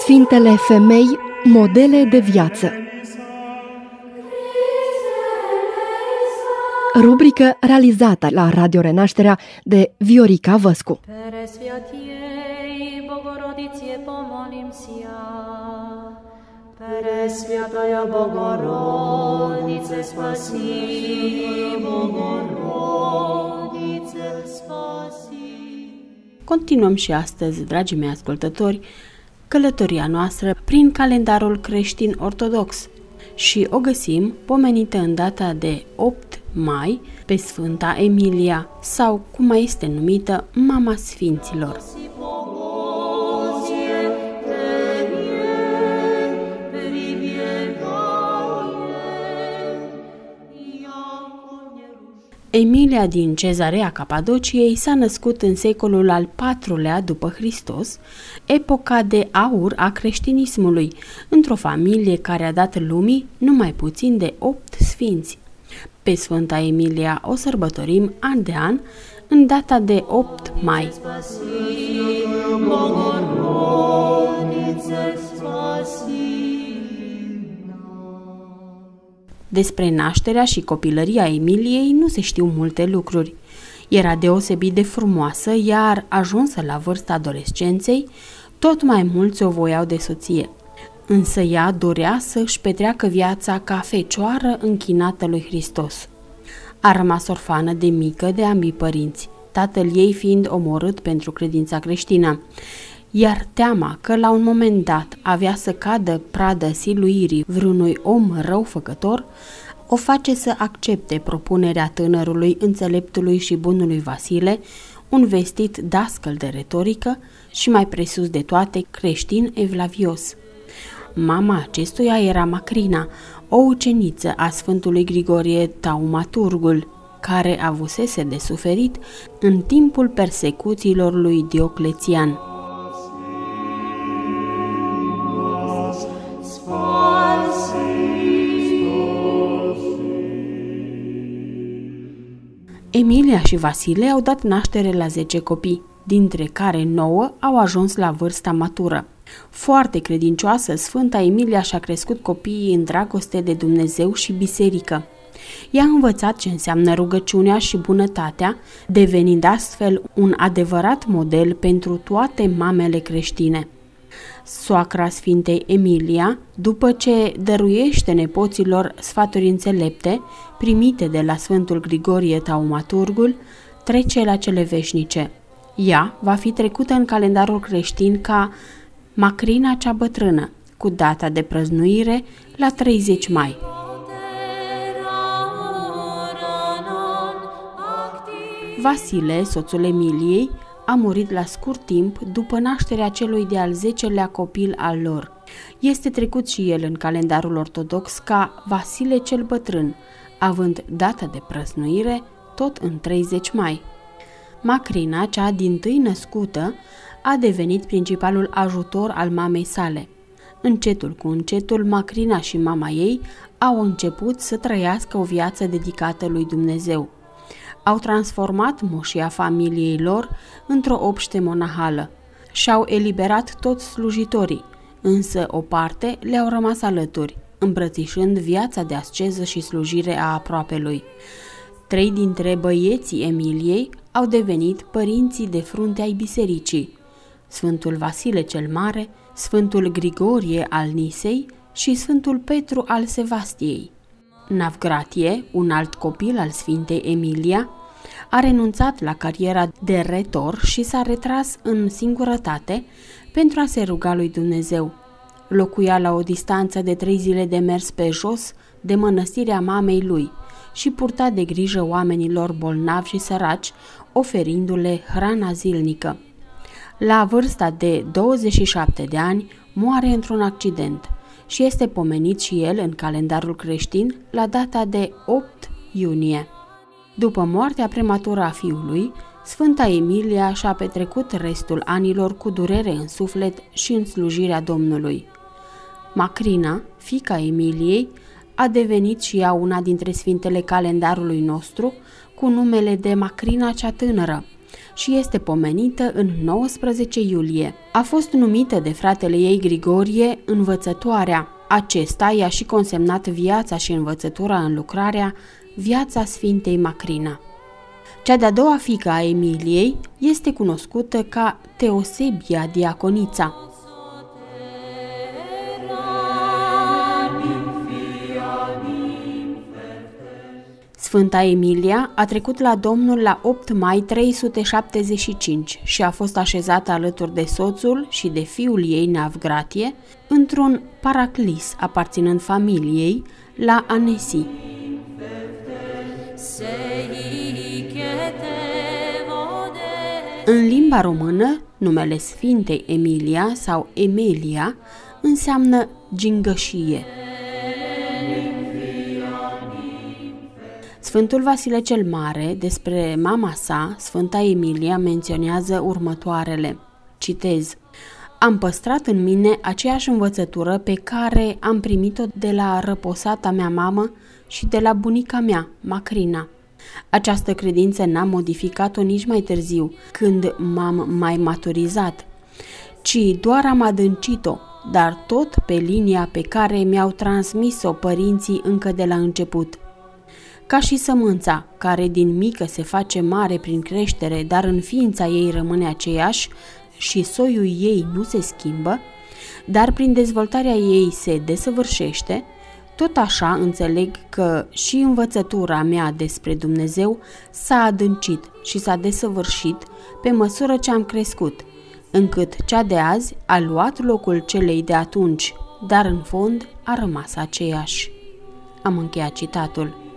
Sfintele femei, modele de viață Rubrică realizată la Radio Renașterea de Viorica Văscu. Presviatiei Bogorodiție pomolim sia. Presviataia Bogorodice spasi, Bogorodice Continuăm și astăzi, dragii mei ascultători, călătoria noastră prin calendarul creștin ortodox și o găsim pomenită în data de 8 mai pe Sfânta Emilia sau cum mai este numită Mama Sfinților. Emilia din Cezarea Capadociei s-a născut în secolul al IV-lea după Hristos, epoca de aur a creștinismului, într-o familie care a dat lumii numai puțin de opt sfinți. Pe Sfânta Emilia o sărbătorim an de an, în data de 8 mai. Despre nașterea și copilăria Emiliei nu se știu multe lucruri. Era deosebit de frumoasă, iar ajunsă la vârsta adolescenței, tot mai mulți o voiau de soție. Însă ea dorea să își petreacă viața ca fecioară închinată lui Hristos. A rămas orfană de mică de ambii părinți, tatăl ei fiind omorât pentru credința creștină iar teama că la un moment dat avea să cadă pradă siluirii vreunui om răufăcător, o face să accepte propunerea tânărului înțeleptului și bunului Vasile, un vestit dascăl de retorică și mai presus de toate creștin evlavios. Mama acestuia era Macrina, o uceniță a Sfântului Grigorie Taumaturgul, care avusese de suferit în timpul persecuțiilor lui Dioclețian. Emilia și Vasile au dat naștere la 10 copii, dintre care 9 au ajuns la vârsta matură. Foarte credincioasă, Sfânta Emilia și-a crescut copiii în dragoste de Dumnezeu și biserică. I-a învățat ce înseamnă rugăciunea și bunătatea, devenind astfel un adevărat model pentru toate mamele creștine soacra Sfintei Emilia, după ce dăruiește nepoților sfaturi înțelepte, primite de la Sfântul Grigorie Taumaturgul, trece la cele veșnice. Ea va fi trecută în calendarul creștin ca Macrina cea bătrână, cu data de prăznuire la 30 mai. Vasile, soțul Emiliei, a murit la scurt timp după nașterea celui de-al zecelea copil al lor. Este trecut și el în calendarul ortodox ca Vasile cel Bătrân, având data de prăsnuire tot în 30 mai. Macrina, cea din tâi născută, a devenit principalul ajutor al mamei sale. Încetul cu încetul, Macrina și mama ei au început să trăiască o viață dedicată lui Dumnezeu au transformat moșia familiei lor într-o obște monahală și-au eliberat toți slujitorii, însă o parte le-au rămas alături, îmbrățișând viața de asceză și slujire a aproapelui. Trei dintre băieții Emiliei au devenit părinții de frunte ai bisericii, Sfântul Vasile cel Mare, Sfântul Grigorie al Nisei și Sfântul Petru al Sevastiei. Navgratie, un alt copil al Sfintei Emilia, a renunțat la cariera de retor și s-a retras în singurătate pentru a se ruga lui Dumnezeu. Locuia la o distanță de trei zile de mers pe jos de mănăstirea mamei lui și purta de grijă oamenilor bolnavi și săraci, oferindu-le hrana zilnică. La vârsta de 27 de ani, moare într-un accident și este pomenit și el în calendarul creștin la data de 8 iunie. După moartea prematură a fiului, Sfânta Emilia și-a petrecut restul anilor cu durere în suflet și în slujirea Domnului. Macrina, fica Emiliei, a devenit și ea una dintre sfintele calendarului nostru, cu numele de Macrina cea tânără și este pomenită în 19 iulie. A fost numită de fratele ei Grigorie învățătoarea. Acesta i-a și consemnat viața și învățătura în lucrarea Viața Sfintei Macrina. Cea de-a doua fică a Emiliei este cunoscută ca Teosebia Diaconița. Sfânta Emilia a trecut la Domnul la 8 mai 375 și a fost așezată alături de soțul și de fiul ei Navgratie într-un paraclis aparținând familiei la Anesi. În limba română, numele Sfintei Emilia sau Emilia înseamnă gingășie. Sfântul Vasile cel Mare, despre mama sa, Sfânta Emilia, menționează următoarele. Citez. Am păstrat în mine aceeași învățătură pe care am primit-o de la răposata mea mamă și de la bunica mea, Macrina. Această credință n-am modificat-o nici mai târziu, când m-am mai maturizat, ci doar am adâncit-o, dar tot pe linia pe care mi-au transmis-o părinții încă de la început. Ca și sămânța, care din mică se face mare prin creștere, dar în ființa ei rămâne aceeași și soiul ei nu se schimbă, dar prin dezvoltarea ei se desăvârșește, tot așa înțeleg că și învățătura mea despre Dumnezeu s-a adâncit și s-a desăvârșit pe măsură ce am crescut, încât cea de azi a luat locul celei de atunci, dar în fond a rămas aceeași. Am încheiat citatul.